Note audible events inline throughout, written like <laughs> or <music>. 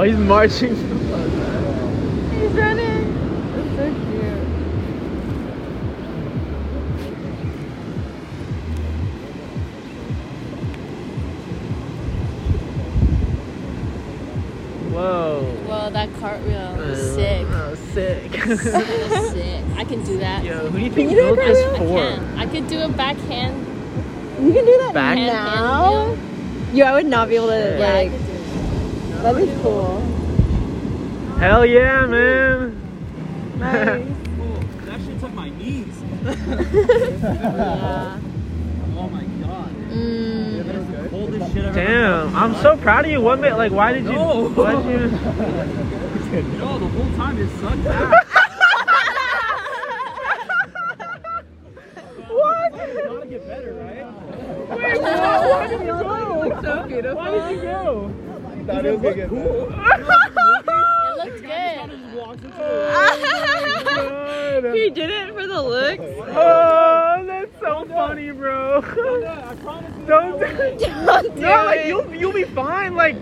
Oh, he's marching. He's running. That's so cute. Whoa. Well, that cartwheel is uh, sick. Oh, sick. That's <laughs> sick. I can do that. Yo, who do you think you built a this I for? can. I could do a backhand. You can do that Back- now. Yo, I would not be able to Yeah, I like. Could do it. That'd cool. Hell yeah, man. Nice. That shit took my knees. <laughs> Yeah. Oh my god. Mm. That's the coldest shit ever Damn, I'm so proud of you. One bit, like, why did you? No. Why did you? <laughs> No, the whole time it sucked <laughs> ass. What? gotta get better, right? Wait, why did you You look so beautiful. Why did you go? Thought it was gonna get cool. It looks good. He did it for the looks. Oh, that's so funny, bro. I promise you. Don't. Don't do <laughs> No, like you'll you'll be fine. Like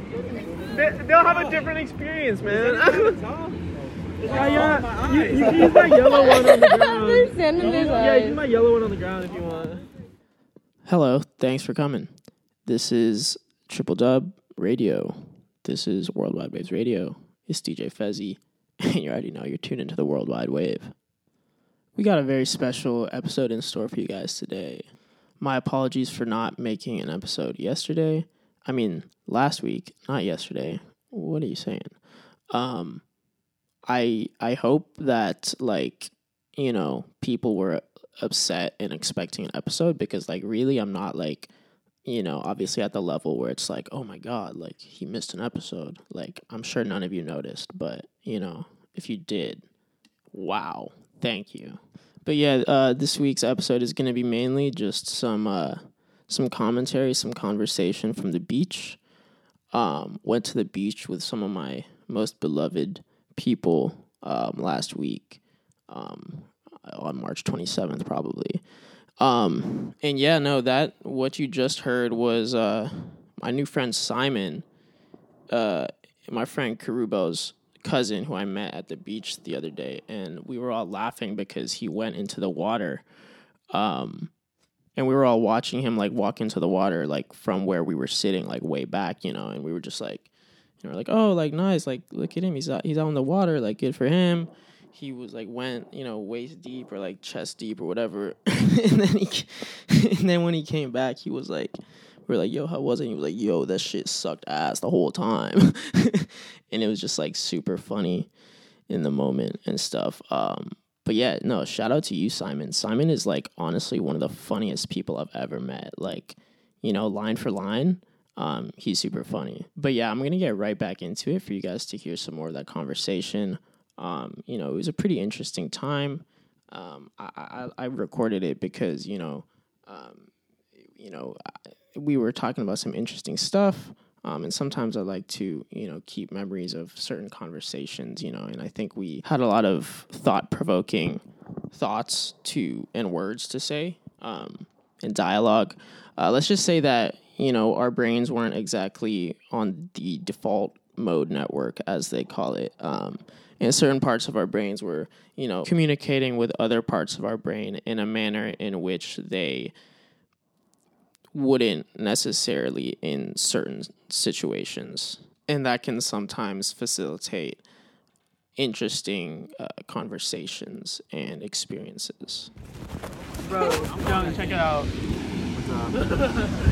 they, they'll have a different experience, man. <laughs> yeah, yeah. You, you can use my yellow one on the <laughs> ground. There's sand in his Yeah, use my yellow one on the ground if you want. Hello, thanks for coming. This is Triple Dub Radio. This is Worldwide Waves Radio. It's DJ Faizy, and <laughs> you already know you're tuned into the Worldwide Wave. We got a very special episode in store for you guys today. My apologies for not making an episode yesterday. I mean, last week, not yesterday. What are you saying? Um, I I hope that like you know people were upset and expecting an episode because like really I'm not like you know obviously at the level where it's like oh my god like he missed an episode. Like I'm sure none of you noticed but you know if you did wow thank you. But yeah uh, this week's episode is going to be mainly just some uh, some commentary some conversation from the beach. Um, went to the beach with some of my most beloved people um, last week um, on March 27th, probably. Um, and yeah, no, that what you just heard was uh, my new friend Simon, uh, my friend Kirubel's cousin, who I met at the beach the other day, and we were all laughing because he went into the water. Um, and we were all watching him like walk into the water like from where we were sitting like way back you know and we were just like you know like oh like nice like look at him he's out he's out in the water like good for him he was like went you know waist deep or like chest deep or whatever <laughs> and then he <laughs> and then when he came back he was like we are like yo how was it and he was like yo that shit sucked ass the whole time <laughs> and it was just like super funny in the moment and stuff um but yeah, no, shout out to you, Simon. Simon is like honestly one of the funniest people I've ever met. Like, you know, line for line, um, he's super funny. But yeah, I'm gonna get right back into it for you guys to hear some more of that conversation. Um, you know, it was a pretty interesting time. Um, I, I, I recorded it because you know, um, you know, we were talking about some interesting stuff. Um, and sometimes I like to, you know, keep memories of certain conversations, you know, and I think we had a lot of thought provoking thoughts to and words to say um, in dialogue. Uh, let's just say that, you know, our brains weren't exactly on the default mode network, as they call it. Um, and certain parts of our brains were, you know, communicating with other parts of our brain in a manner in which they wouldn't necessarily in certain situations. And that can sometimes facilitate interesting uh, conversations and experiences. Bro, Jung, check it out. <laughs>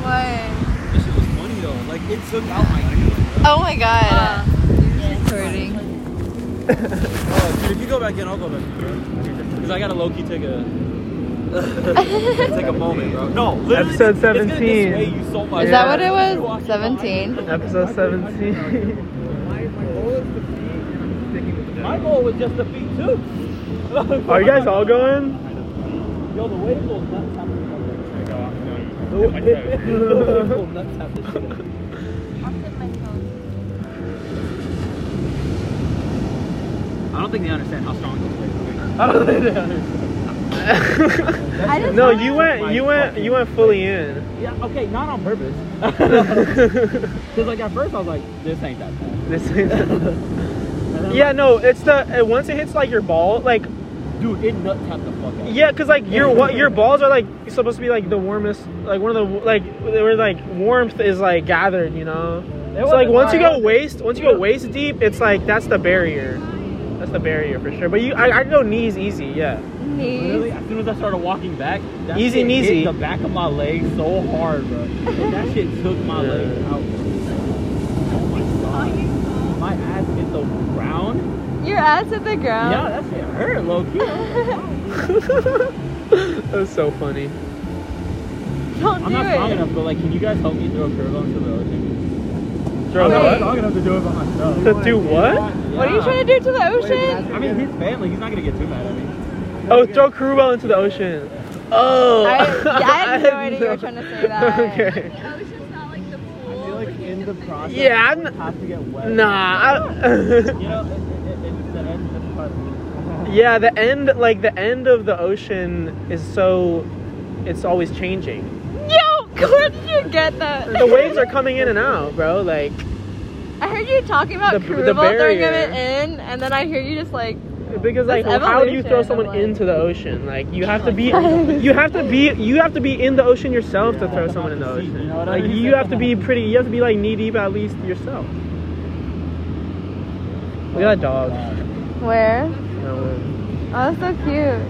What? This shit was though. Like it took out my knee. Oh my god. Uh, Recording. Oh, dude, if you go back in, I'll go back in, bro. Because I gotta low key take a <laughs> take a moment, bro. No, literally, Episode it's gonna 17. dissuade you so much. Is that what it was? 17? Episode 17. My goal was just a feet too. Are you guys all going? Yo, the way those nuts have this shit. The way those nuts have this shit. I'll put my phone. I don't think they understand how strong this place is. I don't think they understand. No, you went, you went, you went fully in. Yeah, okay, not on purpose. <laughs> Because like at first I was like, this ain't that bad. This is- <laughs> And then, yeah, no, it's the uh, once it hits like your ball, like dude, it nut tapped the fuck out. yeah, cause like your what your balls are like supposed to be like the warmest, like one of the like where like warmth is like gathered, you know. So like once you go waist, once you go waist deep, it's like that's the barrier. That's the barrier for sure. But you, I, I go knees easy, yeah. Knees. Literally, as soon as I started walking back, that Easy shit kneesy. hit the back of my leg so hard, bro. That shit took my leg out. Oh my god. My ass hit the ground. Your ass at the ground. Yeah, <laughs> that shit hurt, low key. That's so funny. Don't I'm do not it. strong enough, but like, can you guys help me throw a curveball into the ocean? Throw I'm not what? strong enough to do it by myself. To do what? What are you trying to do to the ocean? I mean, his family, he's not gonna get too mad at me. Oh, throw Kirubel into the ocean. Oh, I, <laughs> I had no idea you were trying to say that. <laughs> Okay. I feel like in the process, Yeah, I'm- it has to get wet. Nah. I- You know, it, it, it, it's the end of the part. Yeah, the end, like the end of the ocean is so, it's always changing. Yo, where did you get that? The waves are coming in and out, bro. Like I heard you talking about The- the, the throwing barrier. it in, and then I hear you just like, because like That's how do you throw someone like- into the ocean? Like you have to be, <laughs> you have to be, you have to be in the ocean yourself to throw someone in the You ocean. know Like you have to be pretty, you have to be like knee deep at least yourself. Look at that dog. where? No, Oh, that's so cute.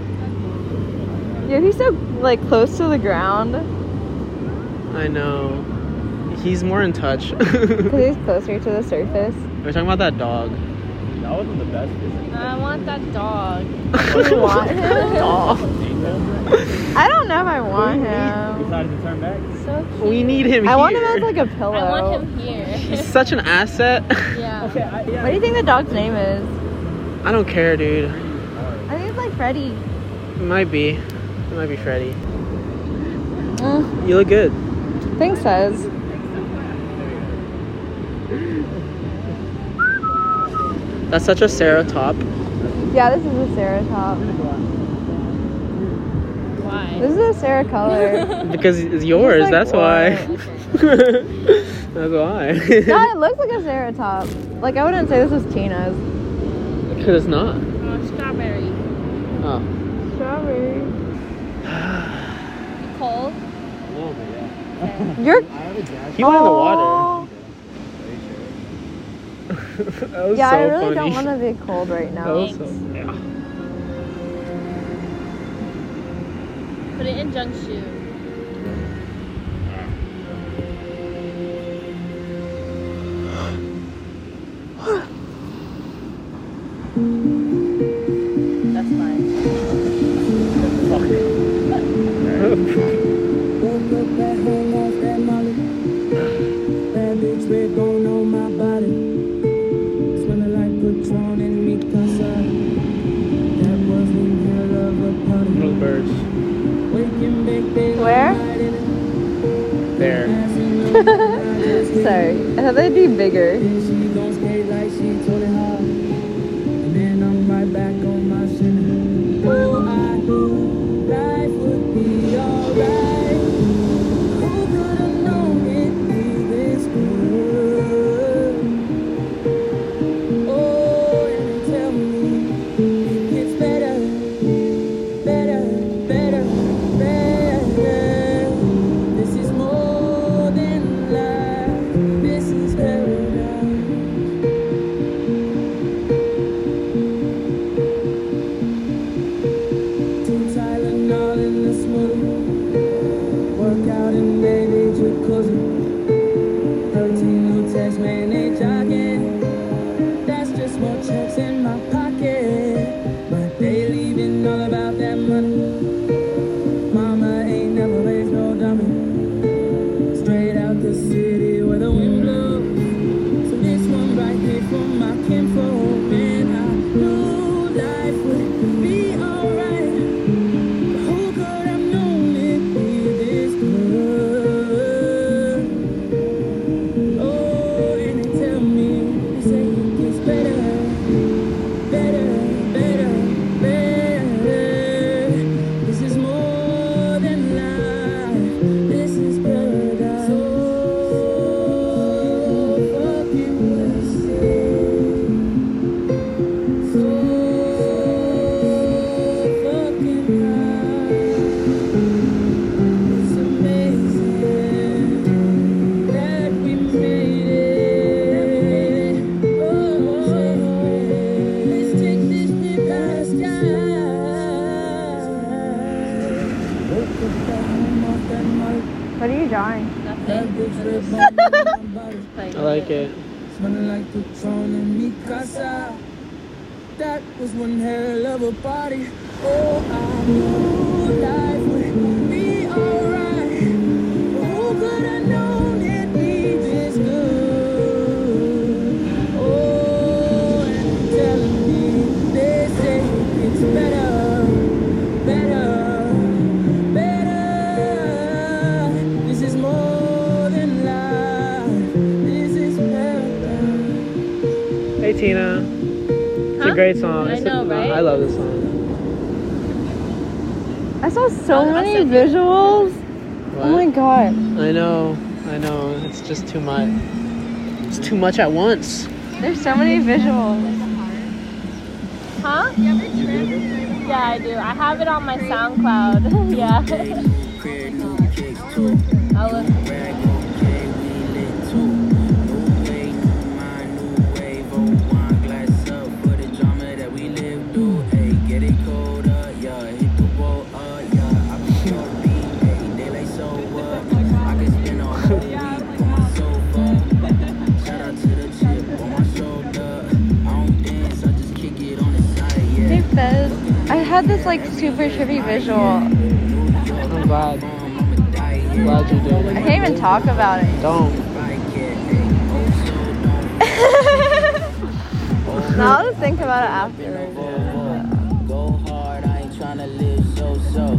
Yeah, he's so like close to the ground I know. He's more in touch. <laughs> because he's closer to the surface. We're we talking about that dog. That wasn't the best visit. I want that dog. <laughs> You want <laughs> him? Dog. I don't know if I want him. Decided to turn back. So cute. We need him I here. want him as like a pillow. I want him here. He's such an asset. yeah. Okay, I, yeah. What do you think the dog's name is? I don't care, dude. I think it's like Freddy. It might be. It might be Freddy. Mm, You look good. thanks, says. That's such a Sara top. Yeah, this is a Sara top. Why? This is a Sara color. <laughs> Because it's yours, like, that's why. what? <laughs> that's why. <laughs> no, it looks like a Sara top. Like I wouldn't say this is Tina's. Because it's not. Oh, strawberry. Oh. Strawberry. You cold? A little bit, yeah. You're. He went in the water. Oh. that was Yeah, so I really funny. don't want to be cold right now. was so, yeah. Put it in junk shoe. Sorry, they'd be bigger. It. Smelling like Patron and Mikasa. That was one hell of a party. Oh, I knew life great song. I It's a- know, right? I love this song. I saw so I'll- I'll many send visuals. What? Oh my god. I know. I know. It's just too much. It's too much at once. There's so many visuals. Huh? Yeah, I do. I have it on my SoundCloud. <laughs> yeah. Had this like super trippy visual. I'm glad. I'm glad you I can't even talk about it. Don't. <laughs> No, I'll just think about it afterwards. Go hard, I ain't tryna live so so.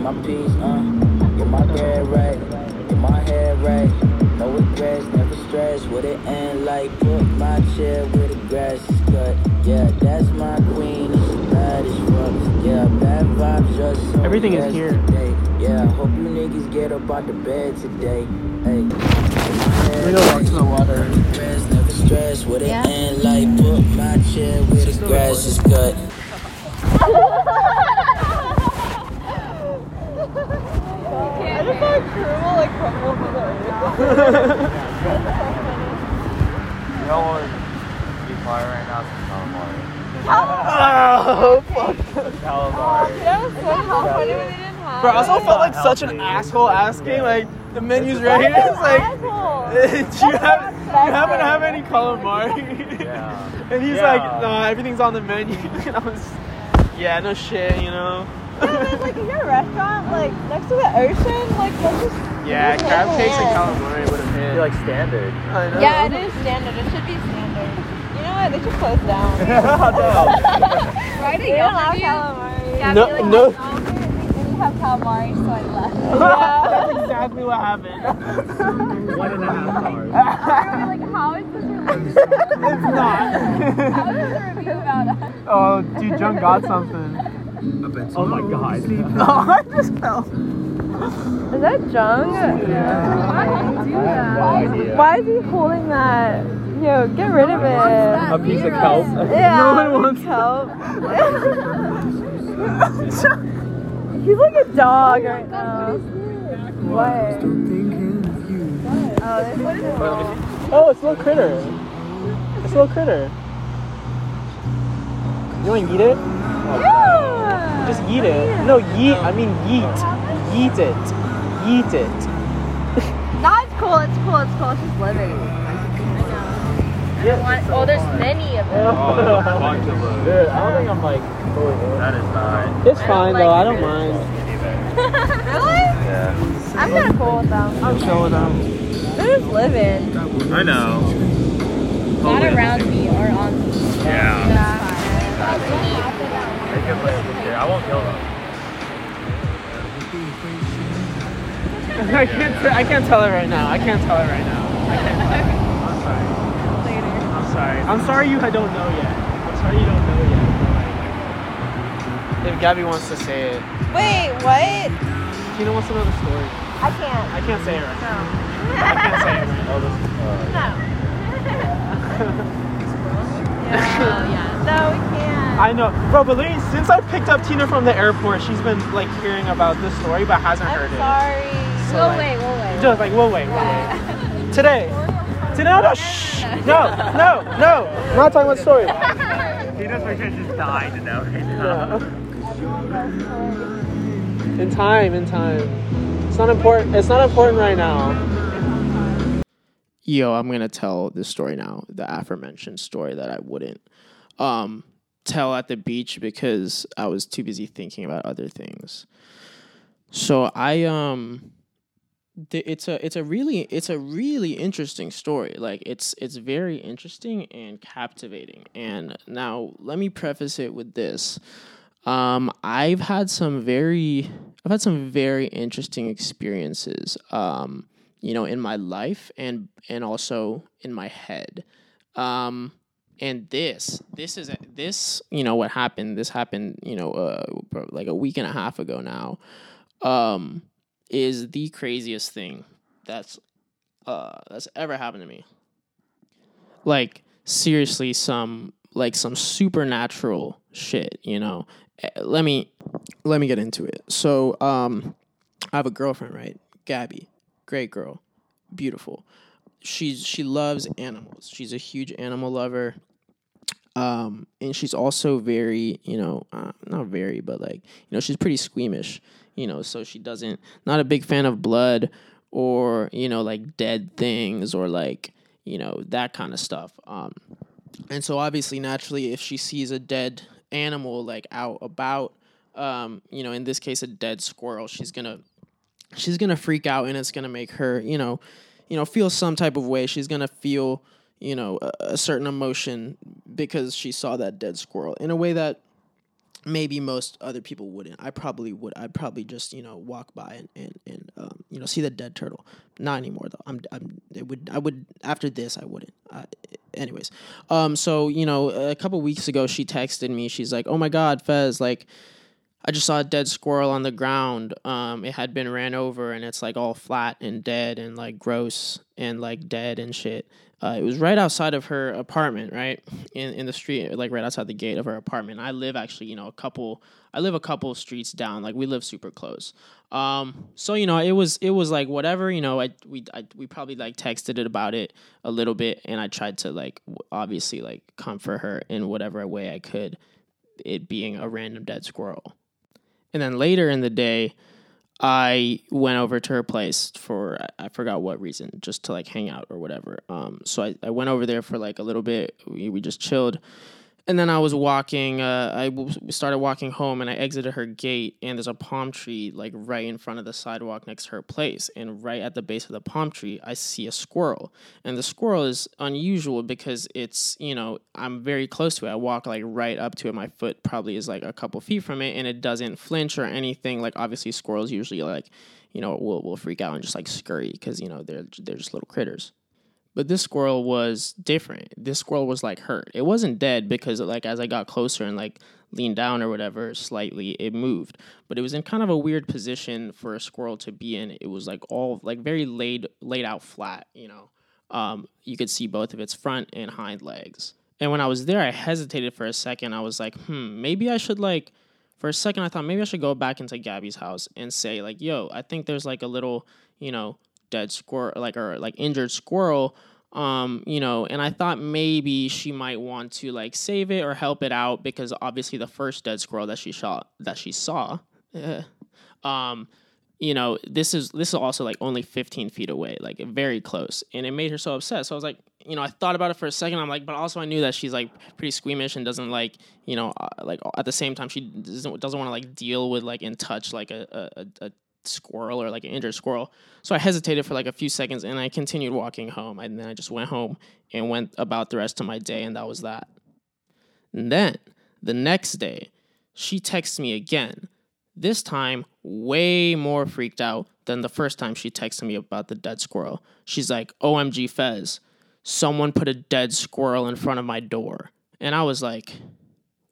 My peace, uh, get my bread right, get my head right. No regrets, never stress. What it end like? Put my chair where the grass is cut. Yeah, that's my queen, and she bad as fuck. Yeah, bad vibes just so Everything is here. yesterday. Yeah, hope you niggas get up out the bed today. Hey. Let me go walk to the water. Stress, never stress. What it Yeah. end like? Put my chair where the grass is cut. I just saw a cruel like crumble to the earth. You don't want to be quiet right now, some Oh, fuck. calamari. Oh, that was so how funny when they didn't have. Bro, I also felt like such an asshole asking, like, the menu's right here. It's like, <laughs> Asshole. <laughs> do you, <laughs> have, you happen to have any calamari? Yeah. And he's Yeah. like, nah, everything's on the menu. And I was, yeah, no shit, you know? Yeah, there's like, is there a restaurant like next to the ocean? Like, let's just. Yeah, just crab make cakes and it. calamari would have hit. You're like standard. I know. Yeah, it is standard. It should be standard. You know what? They should close down. <laughs> Oh, <laughs> Writing They don't up have review. calamari. Yeah, No- I feel like no. I saw it, They didn't have calamari, so I left. <laughs> Yeah. That's exactly what happened. One and a half hours. I was like, how is this related? it's not. How is the review about us? oh, dude, Jung got something. Oh my god. <laughs> Oh, I just fell. Is that Jung? Why did you do that? Why is he holding that? Yo, get rid of it. A piece of kelp. Yeah, No one wants help. <laughs> He's like a dog right now. What? Oh, there's what is it? Oh, it's a little critter. It's a little critter. You want to eat it? Yeah. Just eat it. No, yeet. I mean yeet. Yeet it. Yeet it. <laughs> No, it's cool. It's cool. It's cool. It's just living. Want- oh, there's many of them. Oh, oh there's a of <laughs> them. Dude, I don't think I'm like. That is not. It's fine like though. I don't mind. <laughs> Really? Yeah. I'm kind of cool with them. I'm chill with them. They're just living. I know. Not around me or on me. Yeah. They can play with it. I won't kill <laughs> them. I can't. T- I can't tell it right now. I can't tell it right now. I can't tell it. I'm sorry. Later. I'm sorry. I'm sorry you I don't know yet. I'm sorry you don't know yet. If Gabbi wants to say it, Wait, what? Tina wants to know the story. I can't. I can't say it right now. I can't say it right now. <laughs> This, uh, Oh, <laughs> yeah. No, we can't. I know, bro. But literally, since I picked up Tina from the airport, she's been like hearing about this story, but hasn't I'm heard it. sorry. So, We'll like, wait, we'll wait. Just like, we'll wait, we'll wait. <laughs> Today, See, no, no, shh. No, no, no. I'm not talking about the story. He knows we're gonna just die to know right now. In time, in time. It's not important. It's not important right now. Yo, I'm gonna tell this story now. The aforementioned story that I wouldn't um, tell at the beach because I was too busy thinking about other things. So I um, th- it's a it's a really it's a really interesting story. Like it's it's very interesting and captivating. And now let me preface it with this. Um, I've had some very I've had some very interesting experiences. Um, you know, in my life and and also in my head. Um, and this this is this you know what happened this happened you know uh, like a week and a half ago now um is the craziest thing that's uh that's ever happened to me. Like seriously some like some supernatural shit you know? Eh, let me let me get into it. So um i have a girlfriend right? Gabbi great girl beautiful. She's she loves animals. She's a huge animal lover um and she's also very you know uh, not very but like you know she's pretty squeamish you know so she doesn't not a big fan of blood or you know like dead things or like you know that kind of stuff. Um and so obviously naturally if she sees a dead animal like out about um you know in this case a dead squirrel she's gonna she's gonna freak out and it's gonna make her you know you know feel some type of way. She's gonna feel you know a, a certain emotion because she saw that dead squirrel in a way that maybe most other people wouldn't. I probably would. I'd probably just you know walk by and and, and um, you know see the dead turtle. Not anymore though. I'm i'm it would i would after this i wouldn't. Uh, anyways. Um so you know a couple weeks ago she texted me. She's like oh my god fez like I just saw a dead squirrel on the ground. Um, it had been ran over and it's like all flat and dead and like gross and like dead and shit. Uh, it was right outside of her apartment, right in in the street, like right outside the gate of her apartment. I live actually, you know, a couple. I live a couple streets down. Like we live super close. Um, so you know, it was it was like whatever. You know, I we I, we probably like texted it about it a little bit, and I tried to like obviously like comfort her in whatever way I could. It being a random dead squirrel. And then later in the day, I went over to her place for I forgot what reason, just to like hang out or whatever. Um, so I, I went over there for like a little bit. We, we just chilled, and then I was walking. Uh, I w- started walking home, and I exited her gate, and there's a palm tree like right in front of the sidewalk next to her place, and right at the base of the palm tree, I see a squirrel, and the squirrel is unusual because it's you know I'm very close to it. I walk like right up to it. My foot probably is like a couple feet from it, and it doesn't flinch or anything. Like obviously squirrels usually like you know will will freak out and just like scurry because you know they're they're just little critters. But this squirrel was different. This squirrel was like hurt. It wasn't dead because like as I got closer and like leaned down or whatever slightly, it moved. But it was in kind of a weird position for a squirrel to be in. It was like all like very laid laid out flat, you know. Um, you could see both of its front and hind legs. And when I was there, I hesitated for a second. I was like, hmm, maybe I should like for a second I thought maybe I should go back into Gabbi's house and say like, "Yo, I think there's like a little, you know, dead squirrel like or like injured squirrel um you know and i thought maybe she might want to like save it or help it out because obviously the first dead squirrel that she shot that she saw eh, <laughs> um you know this is this is also like only 15 feet away like very close and it made her so upset. So i was like you know i thought about it for a second. I'm like but also i knew that she's like pretty squeamish and doesn't like you know uh, like at the same time she doesn't, doesn't want to like deal with like in touch like a, a, a squirrel or like an injured squirrel. So I hesitated for like a few seconds and I continued walking home. And then I just went home and went about the rest of my day, and that was that. And then the next day, she texts me again. This time, way more freaked out than the first time she texted me about the dead squirrel. She's like, OMG Fez, someone put a dead squirrel in front of my door. And I was like,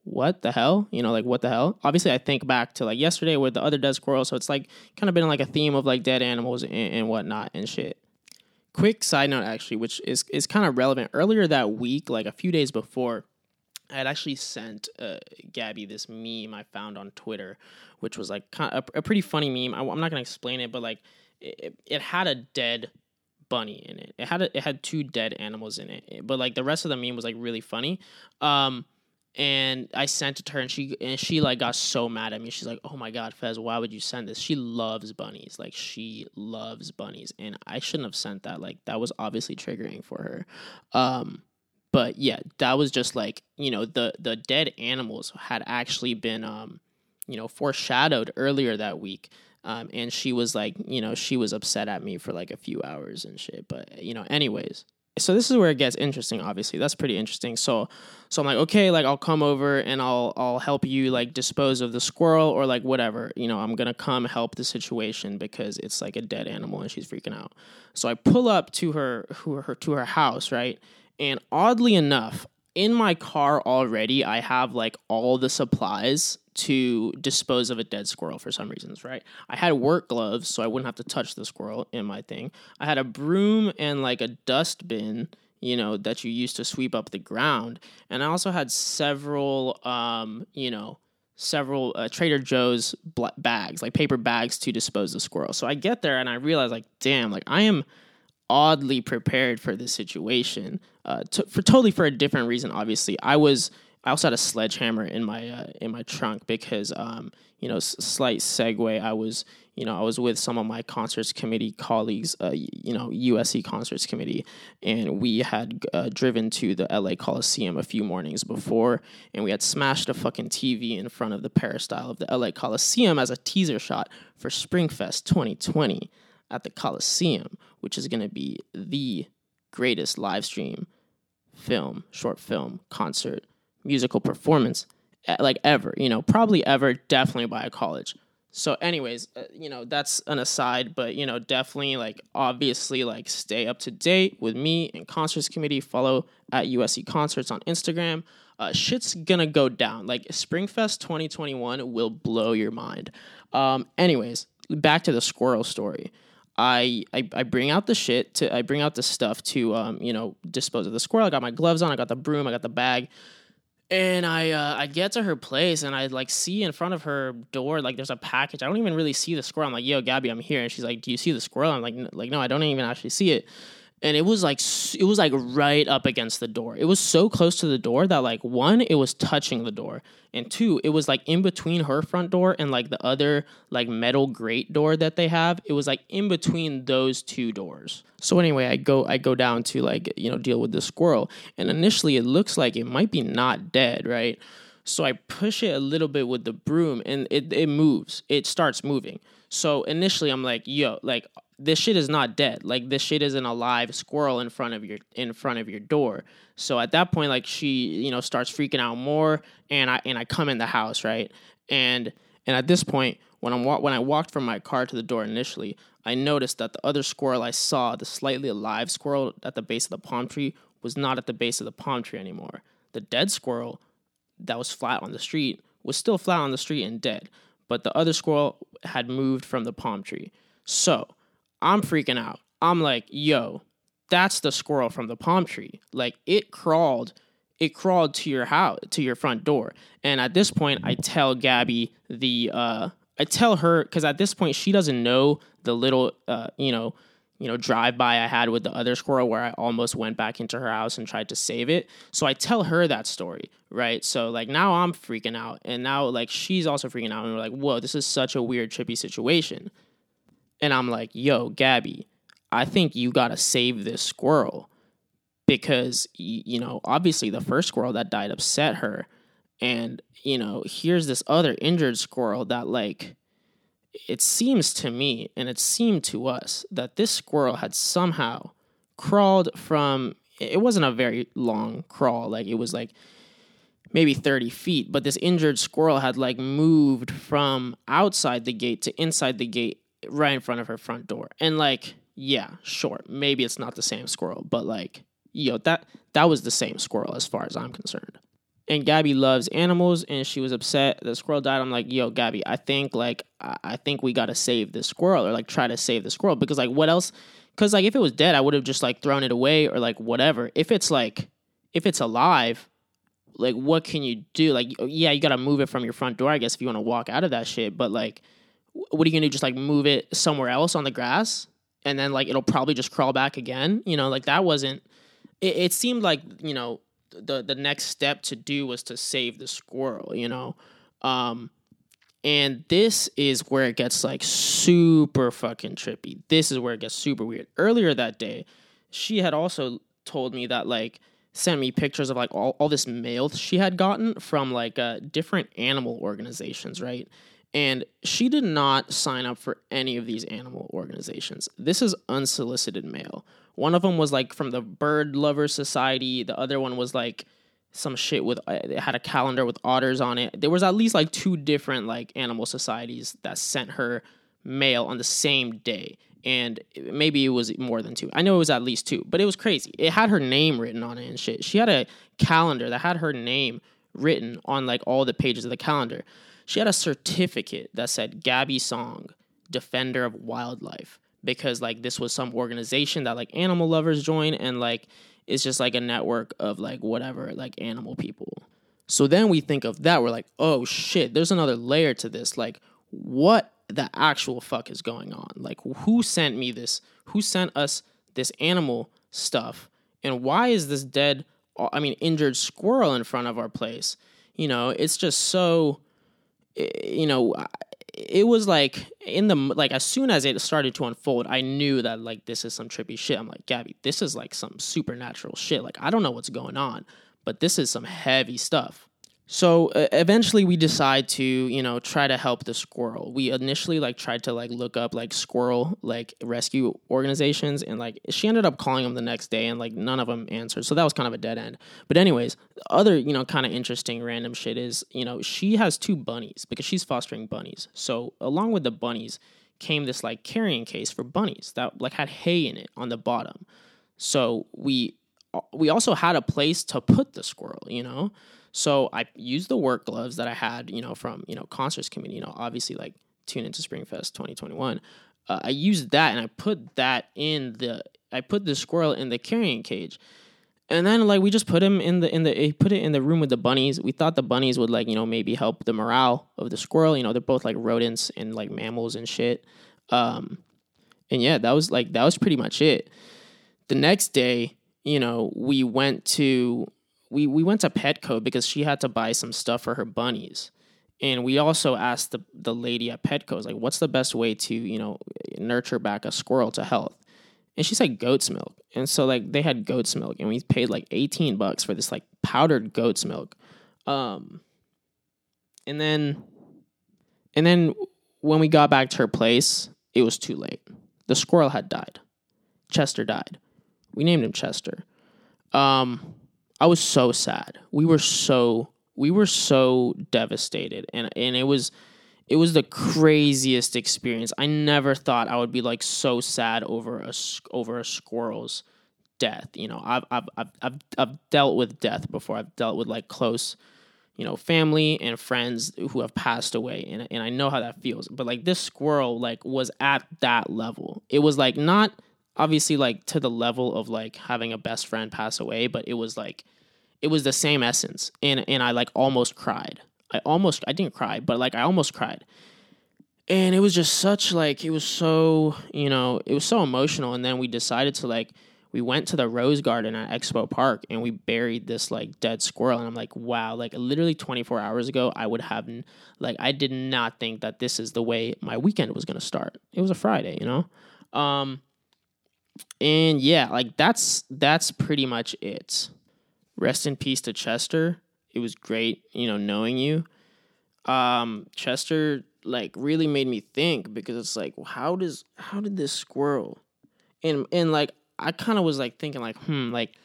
what the hell? You know, like what the hell? Obviously, I think back to like yesterday with the other dead squirrel, so it's like kind of been like a theme of like dead animals and, and whatnot and shit. Quick side note, actually, which is is kind of relevant. Earlier that week, like a few days before, I had actually sent uh, Gabbi this meme I found on Twitter, which was like kind of a, a pretty funny meme. I, am not gonna explain it, but like it, it had a dead bunny in it. It had a, it had two dead animals in it, but like the rest of the meme was like really funny. Um, and I sent it to her, and she and she like got so mad at me. She's like, "Oh my god, Fez, why would you send this?" She loves bunnies, like she loves bunnies, and I shouldn't have sent that. Like that was obviously triggering for her. Um, but yeah, that was just like you know the the dead animals had actually been um, you know foreshadowed earlier that week. Um, and she was like, you know, she was upset at me for like a few hours and shit. But you know, anyways, so this is where it gets interesting obviously. That's pretty interesting. So so i'm like okay like i'll come over and i'll i'll help you like dispose of the squirrel or like whatever. You know i'm gonna come help the situation because it's like a dead animal and she's freaking out. So i pull up to her who her to her house right? And oddly enough in my car already i have like all the supplies to dispose of a dead squirrel for some reasons, right? I had work gloves so I wouldn't have to touch the squirrel in my thing. I had a broom and like a dustbin, you know, that you use to sweep up the ground. And I also had several, um, you know, several uh, Trader Joe's bl- bags, like paper bags to dispose the squirrel. So I get there and I realize, like, damn, like I am oddly prepared for this situation. Uh, for totally for a different reason. Obviously, I was I also had a sledgehammer in my uh, in my trunk because um, you know s- slight segue. I was you know I was with some of my concerts committee colleagues, uh, you know USC concerts committee, and we had uh, driven to the LA Coliseum a few mornings before, and we had smashed a fucking TV in front of the peristyle of the LA Coliseum as a teaser shot for Springfest 2020 at the Coliseum, which is going to be the greatest live stream film, short film, concert musical performance eh, like ever, you know, probably ever, definitely by a college. So, anyways, uh, you know, that's an aside, but you know, definitely like obviously like stay up to date with me and concerts committee. Follow at USC concerts on Instagram. Uh, shit's gonna go down. Like Springfest 2021 will blow your mind. Um, anyways, back to the squirrel story. I, I I bring out the shit to I bring out the stuff to um you know dispose of the squirrel. I got my gloves on. I got the broom. I got the bag and I uh, I get to her place and I like see in front of her door like there's a package. I don't even really see the squirrel. I'm like, "Yo, Gabbi, I'm here." And she's like, "Do you see the squirrel?" I'm like, "Like no, I don't even actually see it." And it was like it was like right up against the door. It was so close to the door that like one, it was touching the door, and two, it was like in between her front door and like the other like metal grate door that they have. It was like in between those two doors. So anyway, I go I go down to like you know deal with the squirrel, and initially it looks like it might be not dead, right? So I push it a little bit with the broom, and it it moves. It starts moving. So initially I'm like, yo, like this shit is not dead. Like this shit isn't a live squirrel in front of your in front of your door. So at that point, like she, you know, starts freaking out more, and I and I come in the house, right? And and at this point, when I'm when I walked from my car to the door initially, I noticed that the other squirrel I saw, the slightly alive squirrel at the base of the palm tree, was not at the base of the palm tree anymore. The dead squirrel that was flat on the street was still flat on the street and dead, but the other squirrel had moved from the palm tree. So I'm freaking out. I'm like, yo, that's the squirrel from the palm tree. Like it crawled, it crawled to your house, to your front door. And at this point, I tell Gabbi the, uh, I tell her because at this point she doesn't know the little, uh, you know, you know, drive by I had with the other squirrel where I almost went back into her house and tried to save it. So I tell her that story, right? So like now I'm freaking out, and now like she's also freaking out, and we're like, whoa, this is such a weird, trippy situation. And I'm like, yo, Gabbi, I think you gotta save this squirrel because you know obviously the first squirrel that died upset her, and you know here's this other injured squirrel that like it seems to me and it seemed to us that this squirrel had somehow crawled from it wasn't a very long crawl like it was like maybe 30 feet but this injured squirrel had like moved from outside the gate to inside the gate right in front of her front door and like yeah sure maybe it's not the same squirrel but like yo that that was the same squirrel as far as i'm concerned and Gabbi loves animals, and she was upset the squirrel died. I'm like, yo, Gabbi, I think like I, think we gotta save this squirrel or like try to save the squirrel because like what else? Because like if it was dead, I would have just like thrown it away or like whatever. If it's like if it's alive, like what can you do? Like yeah, you gotta move it from your front door, I guess, if you want to walk out of that shit. But like, what are you gonna do? Just like move it somewhere else on the grass? and then like it'll probably just crawl back again. You know, like that wasn't. It, it seemed like you know the the next step to do was to save the squirrel. You know, um, and this is where it gets like super fucking trippy. This is where it gets super weird. Earlier that day, she had also told me that like sent me pictures of like all, all this mail she had gotten from like uh, different animal organizations, right? And she did not sign up for any of these animal organizations. This is unsolicited mail. One of them was like from the Bird Lovers Society. The other one was like some shit with uh, it had a calendar with otters on it. There was at least like two different like animal societies that sent her mail on the same day. And maybe it was more than two. I know it was at least two, but it was crazy. It had her name written on it and shit. She had a calendar that had her name written on like all the pages of the calendar. She had a certificate that said Gabbi Soong, Defender of Wildlife, because like this was some organization that like animal lovers join and like it's just like a network of like whatever, like animal people. So then we think of that, we're like, oh shit, there's another layer to this. Like, what the actual fuck is going on? Like, who sent me this? Who sent us this animal stuff? And why is this dead, I mean, injured squirrel in front of our place? You know, it's just so, you know, it was like in the like as soon as it started to unfold i knew that like this is some trippy shit. I'm like gabbi this is like some supernatural shit. Like i don't know what's going on but this is some heavy stuff so uh, eventually we decide to you know try to help the squirrel. We initially like tried to like look up like squirrel like rescue organizations and like she ended up calling them the next day and like none of them answered. So that was kind of a dead end. But anyways other you know kind of interesting random shit is you know she has two bunnies because she's fostering bunnies. So along with the bunnies came this like carrying case for bunnies that like had hay in it on the bottom. So we we also had a place to put the squirrel you know so I used the work gloves that I had, you know, from you know concerts committee. You know, obviously like tune into Springfest 2021. Uh, I used that and I put that in the I put the squirrel in the carrying cage. And then like we just put him in the in the put it in the room with the bunnies. We thought the bunnies would like, you know, maybe help the morale of the squirrel. You know, they're both like rodents and like mammals and shit. Um and yeah, that was like that was pretty much it. The next day, you know, we went to we we went to Petco because she had to buy some stuff for her bunnies. And we also asked the, the lady at Petco, like, what's the best way to, you know, nurture back a squirrel to health? And she said goat's milk. And so like they had goat's milk and we paid like 18 bucks for this like powdered goat's milk. Um and then and then when we got back to her place, it was too late. The squirrel had died. Chester died. We named him Chester. Um I was so sad. We were so we were so devastated and and it was it was the craziest experience. I never thought I would be like so sad over a over a squirrel's death. You know, I've I've I've I've, I've dealt with death before. I've dealt with like close, you know, family and friends who have passed away, and and I know how that feels. But like this squirrel, like was at that level. It was like not obviously like to the level of like having a best friend pass away, but it was like it was the same essence. And and I like almost cried. I almost I didn't cry, but like I almost cried. And it was just such like it was so, you know, it was so emotional and then we decided to like we went to the rose garden at Expo Park and we buried this like dead squirrel and I'm like, wow, like literally 24 hours ago I would have like I did not think that this is the way my weekend was going to start. It was a Friday, you know? Um and yeah, like that's that's pretty much it. Rest in peace to Chester. It was great, you know, knowing you. Um, Chester like really made me think because it's like, how does how did this squirrel and and like I kind of was like thinking like, hmm, like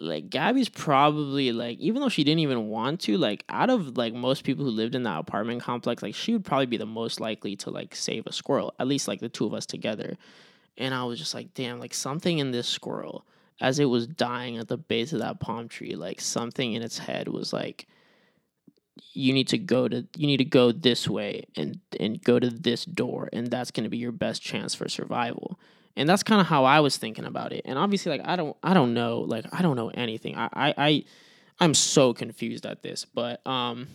like Gabbi's probably like even though she didn't even want to like out of like most people who lived in that apartment complex like she would probably be the most likely to like save a squirrel at least like the two of us together and I was just like, damn, like something in this squirrel, as it was dying at the base of that palm tree, like something in its head was like, you need to go to you need to go this way and and go to this door and that's to be your best chance for survival. And that's kind of how i was thinking about it. And obviously like i don't i don't know like i don't know anything. I i, I i'm so confused at this but um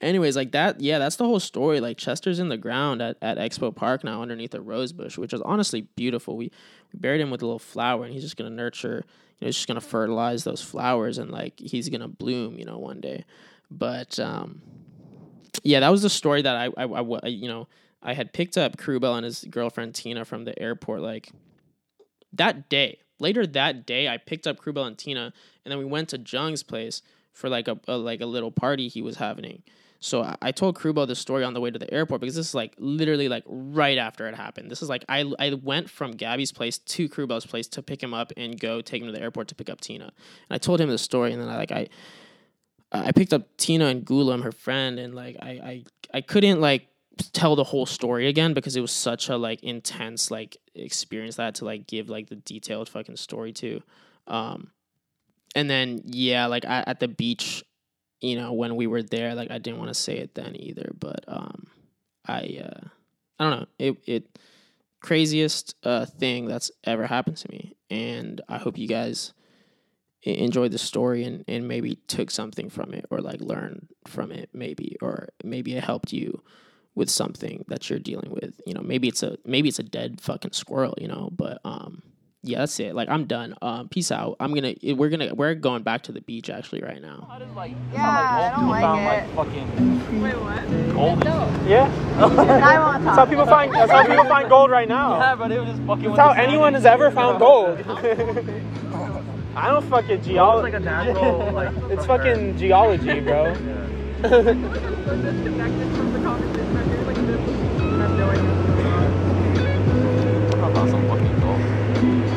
anyways, like that, yeah, that's the whole story. Like Chester's in the ground at, at Expo Park now underneath a rose bush, which is honestly beautiful. We we buried him with a little flower and he's just gonna nurture, you know, he's just gonna fertilize those flowers and like he's gonna bloom, you know, one day. But um yeah, that was the story that I I, I you know, I had picked up Kirubel and his girlfriend Tina from the airport like that day. Later that day, I picked up Kirubel and Tina, and then we went to Jung's place for like a, a like a little party he was having. So I, told Krubo the story on the way to the airport because this is like literally like right after it happened. This is like I I went from Gabbi's place to Krubo's place to pick him up and go take him to the airport to pick up Tina. And I told him the story, and then I like I I picked up Tina and Gulum, her friend, and like I I I couldn't like tell the whole story again because it was such a like intense like experience that to like give like the detailed fucking story to. Um and then yeah, like I, at the beach, you know, when we were there, like I didn't want to say it then either, but um I uh I don't know. It it craziest uh thing that's ever happened to me and I hope you guys enjoyed the story and, and maybe took something from it or like learned from it maybe or maybe it helped you with something that you're dealing with you know maybe it's a maybe it's a dead fucking squirrel you know but um yeah that's it like i'm done um peace out i'm gonna we're gonna we're going back to the beach actually right now Yeah, I don't like it. fucking Wait, what? gold. Yeah, I <laughs> want that's how people find. That's how people find gold right now. <laughs> Yeah, but it was just fucking. That's how anyone has ever found gold. <laughs> I don't fucking It's geology. like a natural, like. It's fucking geology, bro.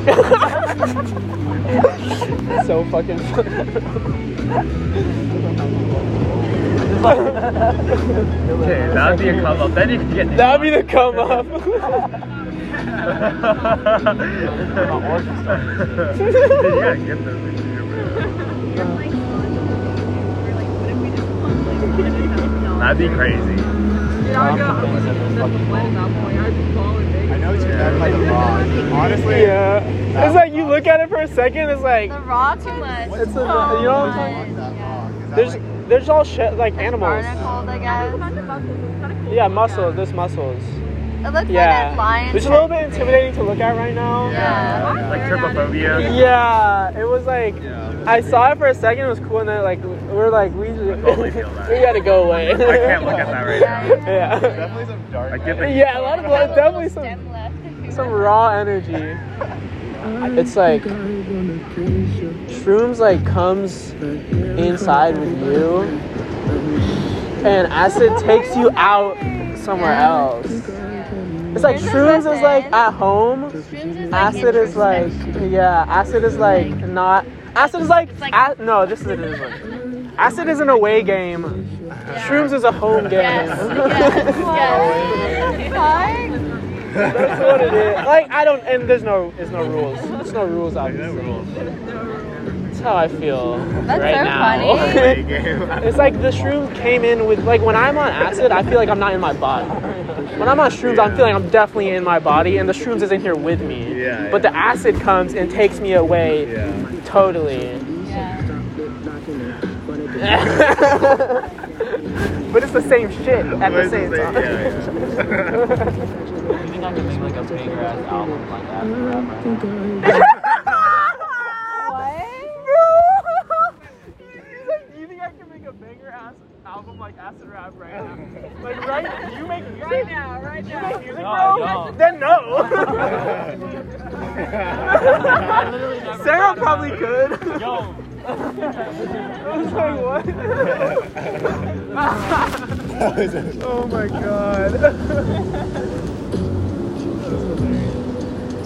<laughs> so fucking. Okay, that would be a come up. Then you can get. That'd be the come up. you gotta get those things here, bro. That'd be crazy. I know what you meant by the rock. Honestly, yeah. It's like you look at it for a second. It's like the rock too much. it's a, you know what I'm saying? There's there's all shit like animals. Barnacled, I guess. Yeah, mussels. There's mussels. It looks Yeah. like a lion. It's a little bit intimidating to look at right now. Yeah. Like trypophobia. Yeah, it was like I saw it for a second. It was cool, and then like we were like we totally feel that. <laughs> we gotta go away. I can't look at that right now. yeah, Definitely some dark. I get the. yeah, a lot of blood, definitely some some raw energy. It's like shrooms like comes inside with you, and acid takes you out somewhere else. It's like shrooms is like at home. Acid is like yeah. Acid is like not. Acid is like, a- no. This is it. Isn't. Acid is an away game. Shrooms is a home game. Yes. yes. yes. <laughs> That's what it is. Like I don't, and there's no, there's no rules. There's no rules obviously. That's how I feel That's right so now. funny. <laughs> it's like the shroom came in with like when I'm on acid, I feel like I'm not in my body. When I'm on shrooms, I'm feeling I'm definitely in my body, and the shrooms isn't here with me. Yeah, But the acid comes and takes me away Yeah. totally. <laughs> but it's the same shit at the same time. <laughs> You think I can make like a bigger ass album like that? <laughs> like acid rap right now? <laughs> Like right? Do you make music? Right now, right now. You make music, No, bro? Then no. I literally never Sara probably could. Yo, I was like, what? <laughs> oh my god.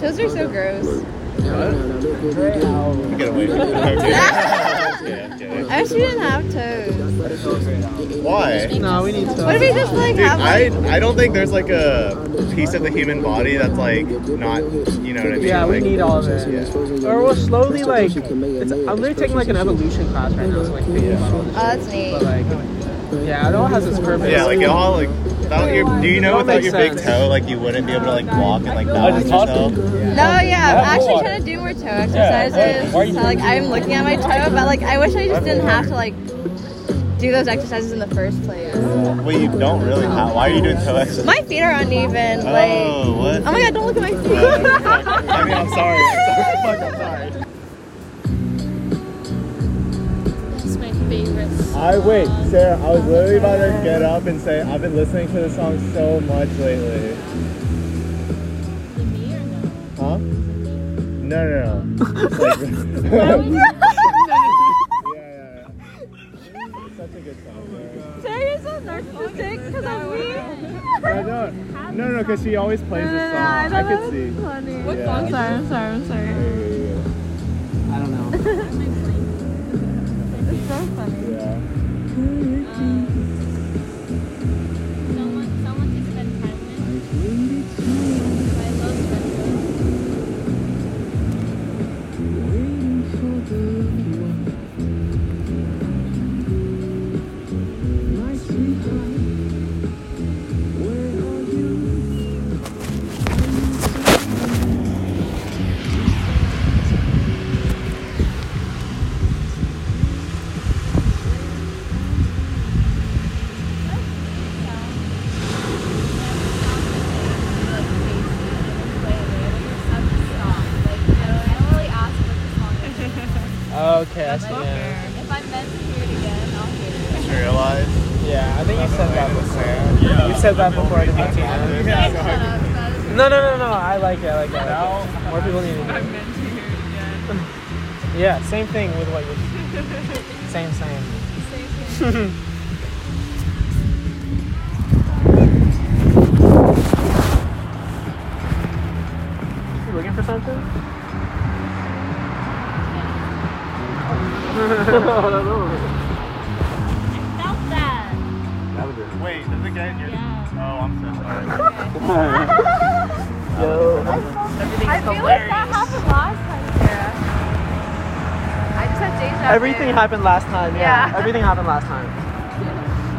Toes are so gross. Get away from I wish we didn't have toes. Why? No, we need to. What if we just like Dude, have I like I don't think there's like a piece of the human body that's like not you know what I mean? Yeah, we Like, need all of it. Yeah. Or we'll slowly like. It's, I'm literally taking like an evolution class right now, so like figure it out. Oh, that's neat. But like, yeah, it all has its purpose. Yeah, like it all like without your, do you know without your big toe like you wouldn't be able to like walk and like balance just tossed yourself? No, yeah, I'm actually trying to do more toe exercises. why are you so like I'm looking at my toe, but like I wish I just didn't have to like do those exercises in the first place. Wait, you don't really? How, why are you doing toe exercises? My feet are uneven. Like, Oh, what? oh my god, don't look at my feet. <laughs> I mean, I'm sorry. Fuck, <laughs> I'm sorry. I wait, Sara. I was literally about to get up and say I've been listening to this song so much lately. To me or no? Huh? No, no, no. Like- Why would you- yeah, yeah, yeah. Such a good song. Sara, you're so narcissistic because of me. No, no, no, no, because she always plays No, no, this no, song. I I thought that could was see. funny. What I'm song? sorry, I'm sorry, I'm sorry. I don't know. <laughs> Okay, I see. Yeah. If I'm meant to hear it again, I'll hear it. Realize. yeah, I think you said that before. Yeah. You said that before to me too. Shut up, that is- No, no, no, no. I like it. I like it. I like it. More people need to do it. again. <laughs> Yeah, same thing with what you. <laughs> Same, same. You <laughs> Felt. Wait, does it get in your? Yeah. Oh, I'm so sorry. <laughs> Yo. I feel like that happened last time, Sara. I just had deja vu. Everything happened last time. Yeah. Yeah. Everything happened last time.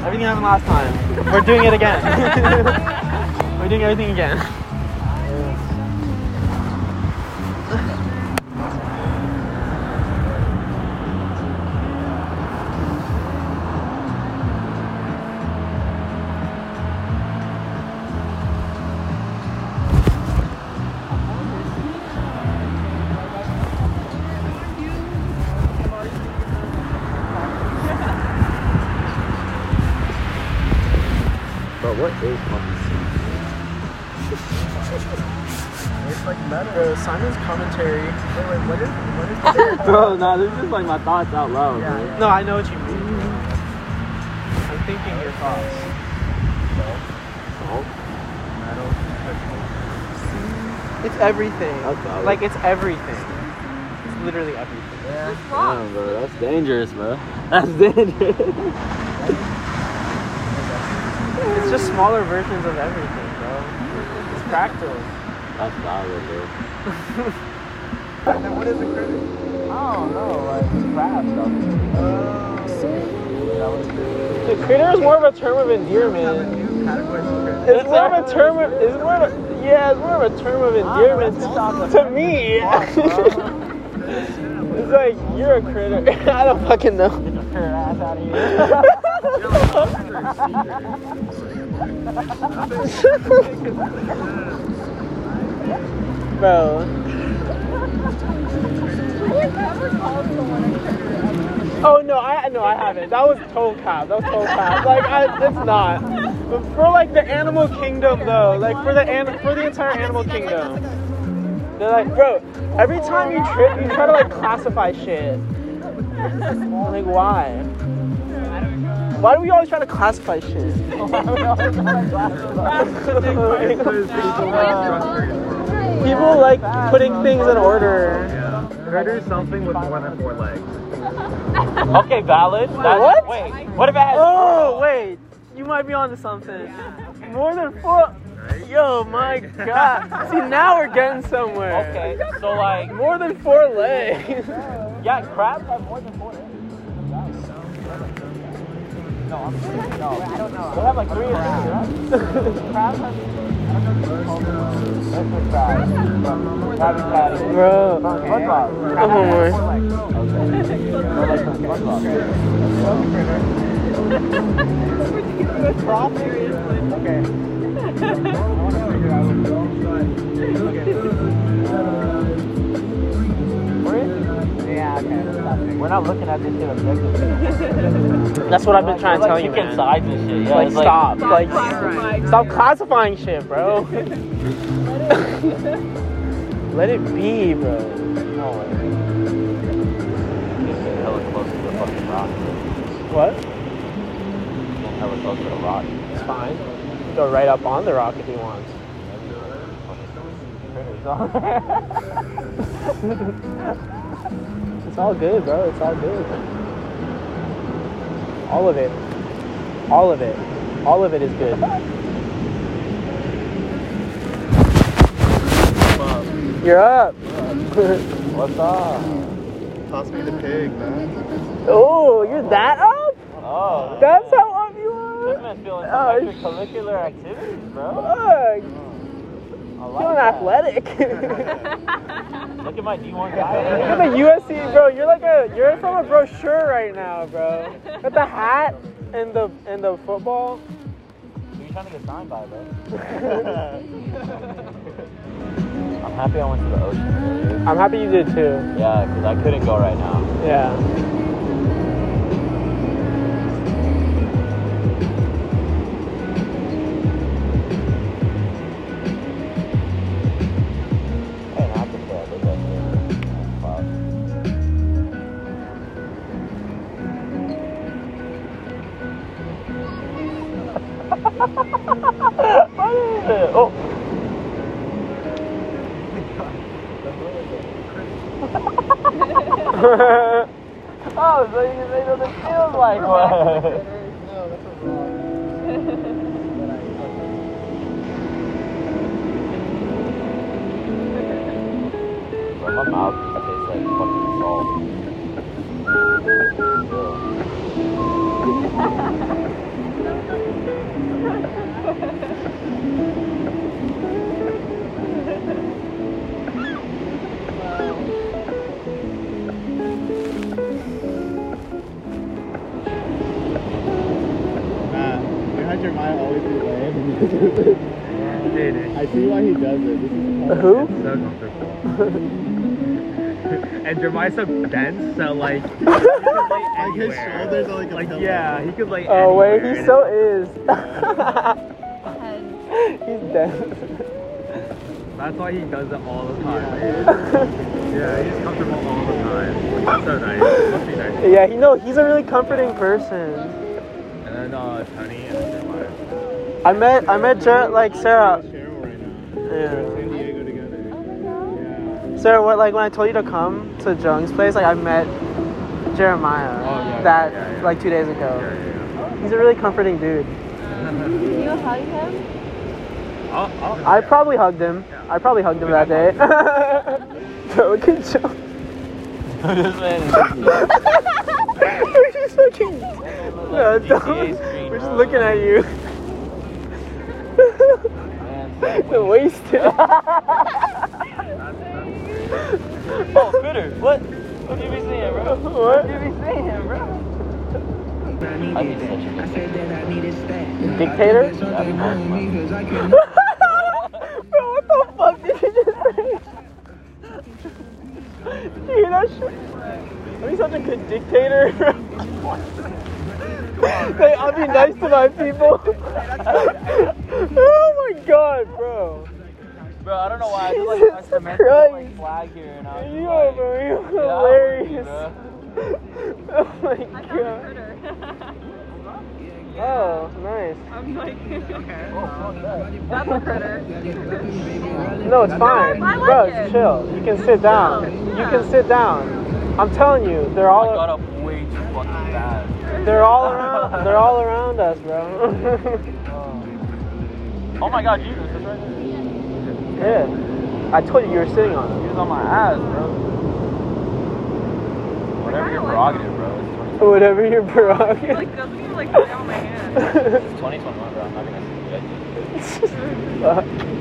Everything happened last time. We're doing it again. <laughs> We're doing everything again. But what is monkey It's like meta. Simon's commentary. Wait, wait, what is what is? <laughs> Bro, no, this is like my thoughts out loud. bro. No, I know what you mean. I'm thinking your thoughts. It's everything. That's. Like it's everything. It's literally everything. Damn, bro, that's dangerous, bro. <laughs> That's dangerous. <laughs> It's just smaller versions of everything, bro. It's practical. That's valid, bro. <laughs> And then what is a critic? I don't know, like crab uh, stuff. The critter is more of a term of endearment. New categories of critic. It's more of a term of it's more of a, yeah, it's more of a term of ah, endearment to me. <laughs> it's like you're a critter. <laughs> I don't fucking know. Bro. Oh no, I no, I haven't. That was total cap. That was total cap. Like, I, it's not. But for like the animal kingdom, though, like for the an, for the entire animal kingdom, they're like, bro. Every time you trip, you try to like classify shit. Like, why? Why do we always try <laughs> to classify shit? People like putting things in order. Critter is something with more than four legs. Okay, valid. That's, What? Wait, what if it has Oh wait, you might be onto something. More than four. Yo, my God. See, now we're getting somewhere. Okay, so like, More than four legs. yeah, crabs have more than four eggs. No, I'm no, I don't know. They have like three or three, right? crabs have. That's the crab. Krabby Patty. Bro. SpongeBob. Oh my. Okay. We're not looking at this shit objectively. That's what I've been trying to tell you, man. sides and shit. Yeah, like, it's stop. Like, Classifying. stop classifying shit, bro. <laughs> Let it be, bro. No way. Hella close to the fucking rock. What? Hella close to the rock. It's fine. Go right up on the rock if he wants. <laughs> <laughs> It's all good, bro. It's all good. All of it. All of it. All of it is good. You're up. <laughs> What's up? Toss me the pig, man. oh, you're that up? Oh, That's how up you are? this are? man's feeling Oh, some extracurricular activities, bro. Fuck. I Feeling like athletic. <laughs> Look at my D1 guy. Look at the USC, bro. You're like a you're from a brochure right now, bro. With the hat and the and the football. Who you trying to get signed by, bro? <laughs> I'm happy I went to the ocean. I'm happy you did too. Yeah, because I couldn't go right now. Yeah. See why he does it. This is Who? it's so comfortable. <laughs> and Jeremiah's so dense, so like, <laughs> he Like his shoulders are like a Like, yeah, he could like. Oh wait, he so is. <laughs> He's dead. That's why he does it all the time. man. yeah, he's comfortable all the time. So nice. Must be nice. Yeah, he know he's a really comforting person. And then uh, Tony and Jeremiah. I met I met Jer- like Sara. Cheryl. Yeah. San Diego together. Yeah. Sara, what like when I told you to come to Jung's place, like I met Jeremiah Oh, yeah, that yeah, yeah. like two days ago. Yeah, yeah, He's a really comforting dude. Can <laughs> you hug him? I'll, I'll, I probably hugged him. I probably hugged him that day. Bro, look at Joe. this man is <laughs> We're just fucking. No, don't. We're just looking at you. Man. the wasted. <laughs> Oh, Critter, what? What you be saying, bro? what? <laughs> What you be saying, bro? I be such a Dictator? Yeah, <laughs> Bro, what the fuck did you just say? Did you hear that shit? Are you such a good dictator? like, I'll be nice to my people. No, it's fine. I like Bro, it. chill. You can sit down. You can sit down. I'm telling you, they're I all got up <laughs> way too fucking fast. they're all around they're all around us, bro. <laughs> Oh my god, Jesus, that's right there. yeah. I told you you were sitting on He them. was on my ass, bro. Whatever your prerogative, bro. It's Whatever your prerogative. Like, doesn't even like stay on my <laughs> hand. 2021, bro. I'm not gonna see you.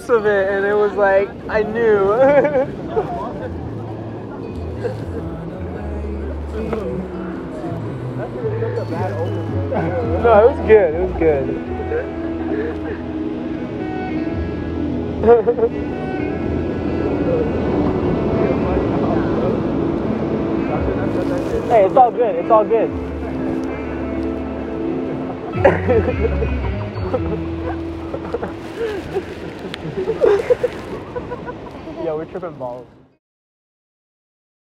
glimpse of it, and it was like I knew. <laughs> no, it was good. It was good. <laughs> Hey, it's all good. It's all good. <laughs> different ball.